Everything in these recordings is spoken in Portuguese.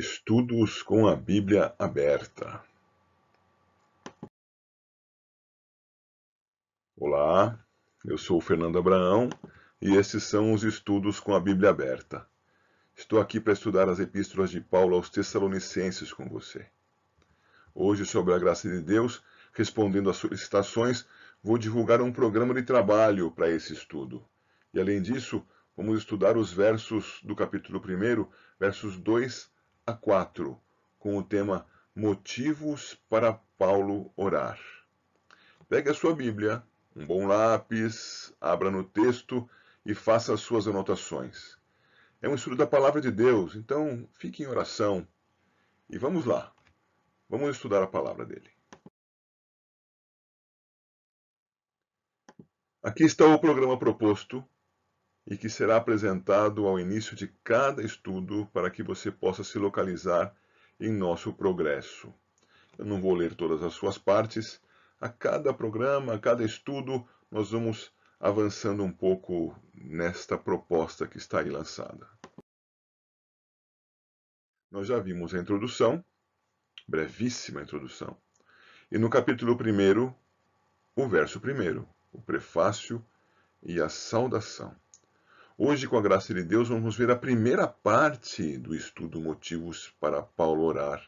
Estudos com a Bíblia aberta. Olá, eu sou Fernando Abraão e esses são os estudos com a Bíblia aberta. Estou aqui para estudar as epístolas de Paulo aos Tessalonicenses com você. Hoje, sobre a graça de Deus, respondendo às solicitações, vou divulgar um programa de trabalho para esse estudo. E além disso, vamos estudar os versos do capítulo 1, versos 2 a 4, com o tema Motivos para Paulo orar. Pegue a sua Bíblia, um bom lápis, abra no texto e faça as suas anotações. É um estudo da palavra de Deus, então fique em oração e vamos lá. Vamos estudar a palavra dele. Aqui está o programa proposto e que será apresentado ao início de cada estudo para que você possa se localizar em nosso progresso. Eu não vou ler todas as suas partes. A cada programa, a cada estudo, nós vamos avançando um pouco nesta proposta que está aí lançada. Nós já vimos a introdução, brevíssima introdução, e no capítulo 1, o verso 1, o prefácio e a saudação. Hoje, com a graça de Deus, vamos ver a primeira parte do estudo Motivos para Paulo orar,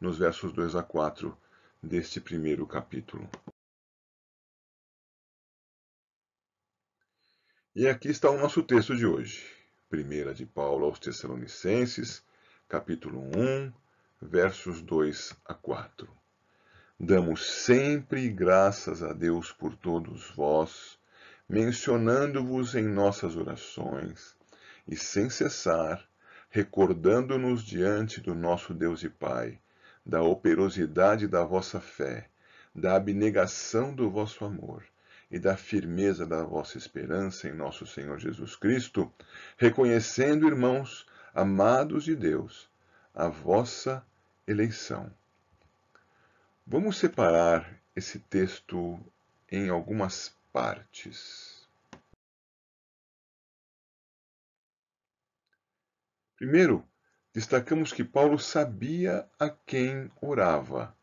nos versos 2 a 4 deste primeiro capítulo. E aqui está o nosso texto de hoje. Primeira de Paulo aos Tessalonicenses, capítulo 1, versos 2 a 4. Damos sempre graças a Deus por todos vós, mencionando-vos em nossas orações, e sem cessar, recordando-nos diante do nosso Deus e Pai, da operosidade da vossa fé, da abnegação do vosso amor e da firmeza da vossa esperança em nosso Senhor Jesus Cristo, reconhecendo, irmãos, amados de Deus, a vossa eleição. Vamos separar esse texto em algumas partes. Primeiro, destacamos que Paulo sabia a quem orava.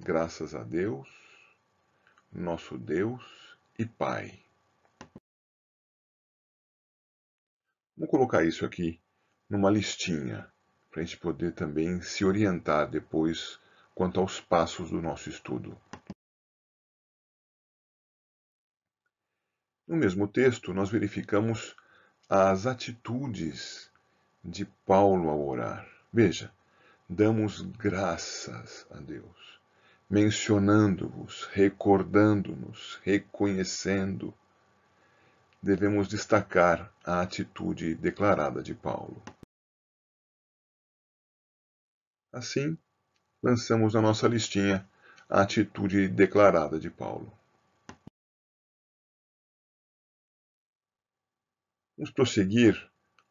Graças a Deus, nosso Deus e Pai. Vamos colocar isso aqui numa listinha, para a gente poder também se orientar depois quanto aos passos do nosso estudo. No mesmo texto, nós verificamos as atitudes de Paulo ao orar. Veja, damos graças a Deus, mencionando-vos, recordando-nos, reconhecendo. Devemos destacar a atitude declarada de Paulo. Assim, lançamos na nossa listinha a atitude declarada de Paulo. Vamos prosseguir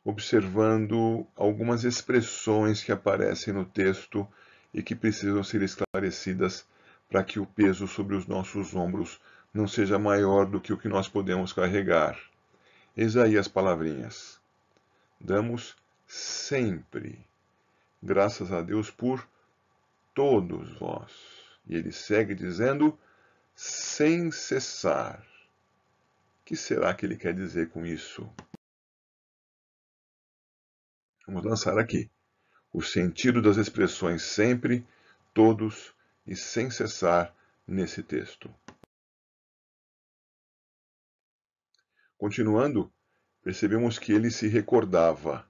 observando algumas expressões que aparecem no texto e que precisam ser esclarecidas para que o peso sobre os nossos ombros não seja maior do que o que nós podemos carregar. Eis aí as palavrinhas. Damos sempre graças a Deus por todos vós. E ele segue dizendo, sem cessar. O que será que ele quer dizer com isso? Vamos lançar aqui o sentido das expressões sempre, todos e sem cessar nesse texto. Continuando, percebemos que ele se recordava,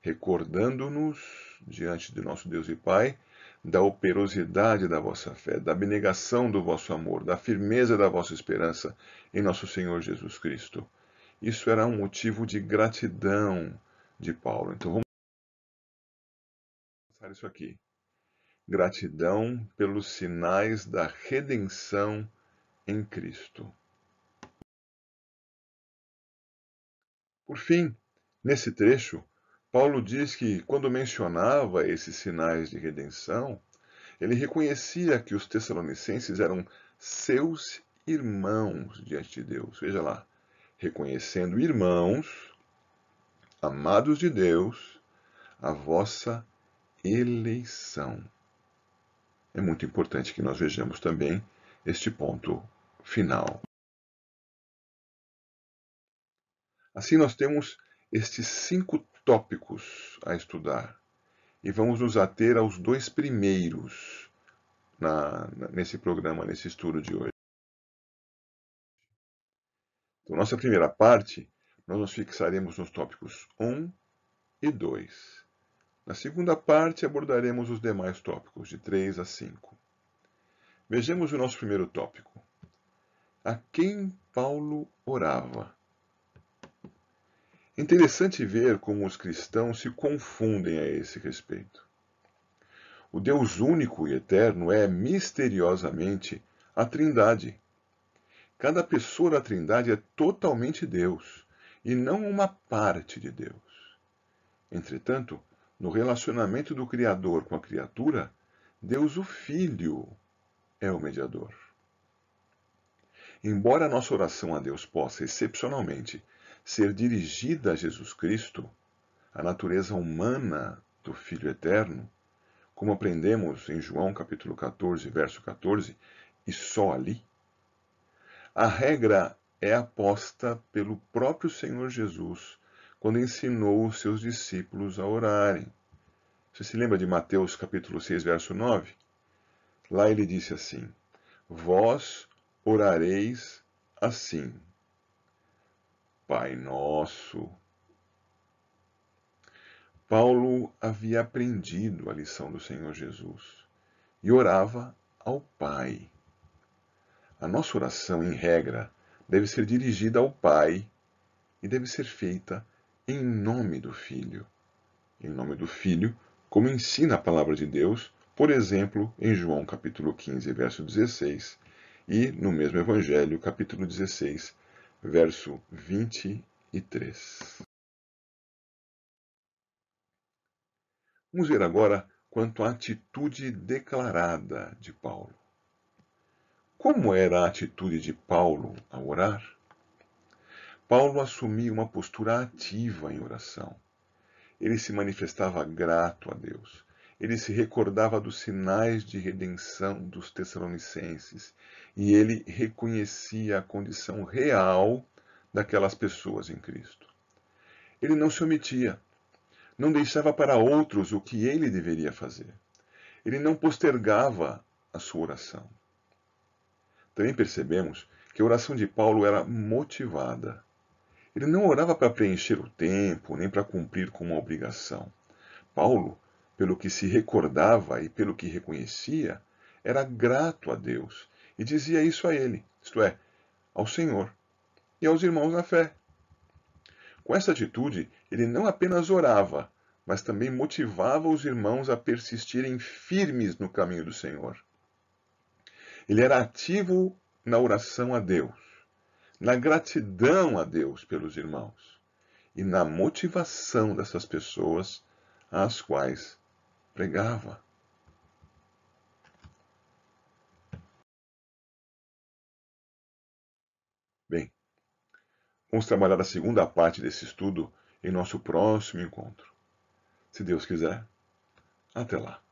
recordando-nos diante de nosso Deus e Pai, da operosidade da vossa fé, da abnegação do vosso amor, da firmeza da vossa esperança em nosso Senhor Jesus Cristo. Isso era um motivo de gratidão de Paulo. Então vamos isso aqui. Gratidão pelos sinais da redenção em Cristo. Por fim, nesse trecho, Paulo diz que, quando mencionava esses sinais de redenção, ele reconhecia que os Tessalonicenses eram seus irmãos diante de Deus. Veja lá, reconhecendo irmãos, amados de Deus, a vossa eleição. É muito importante que nós vejamos também este ponto final. Assim, nós temos estes cinco tópicos a estudar e vamos nos ater aos dois primeiros na, nesse programa, nesse estudo de hoje. Então, nossa primeira parte, nós nos fixaremos nos tópicos 1 e 2. Na segunda parte, abordaremos os demais tópicos, de 3 a 5. Vejamos o nosso primeiro tópico. A quem Paulo orava? Interessante ver como os cristãos se confundem a esse respeito. O Deus único e eterno é misteriosamente a Trindade. Cada pessoa da Trindade é totalmente Deus e não uma parte de Deus. Entretanto, no relacionamento do Criador com a criatura, Deus o Filho é o mediador. Embora a nossa oração a Deus possa, excepcionalmente, ser dirigida a Jesus Cristo, a natureza humana do Filho Eterno, como aprendemos em João capítulo 14, verso 14, e só ali, a regra é aposta pelo próprio Senhor Jesus quando ensinou os seus discípulos a orarem. Você se lembra de Mateus capítulo 6, verso 9? Lá ele disse assim: Vós orareis assim. Pai Nosso. Paulo havia aprendido a lição do Senhor Jesus e orava ao Pai. A nossa oração, em regra, deve ser dirigida ao Pai e deve ser feita em nome do Filho. Em nome do Filho, como ensina a palavra de Deus, por exemplo, em João capítulo 15, verso 16, e no mesmo Evangelho, capítulo 16, verso 23. Vamos ver agora quanto à atitude declarada de Paulo. Como era a atitude de Paulo ao orar? Paulo assumia uma postura ativa em oração. Ele se manifestava grato a Deus. Ele se recordava dos sinais de redenção dos Tessalonicenses e ele reconhecia a condição real daquelas pessoas em Cristo. Ele não se omitia, não deixava para outros o que ele deveria fazer. Ele não postergava a sua oração. Também percebemos que a oração de Paulo era motivada. Ele não orava para preencher o tempo, nem para cumprir com uma obrigação. Paulo, pelo que se recordava e pelo que reconhecia, era grato a Deus e dizia isso a ele, isto é, ao Senhor e aos irmãos na fé. Com essa atitude, ele não apenas orava, mas também motivava os irmãos a persistirem firmes no caminho do Senhor. Ele era ativo na oração a Deus, na gratidão a Deus pelos irmãos e na motivação dessas pessoas às quais pregava. Bem, vamos trabalhar a segunda parte desse estudo em nosso próximo encontro. Se Deus quiser, até lá.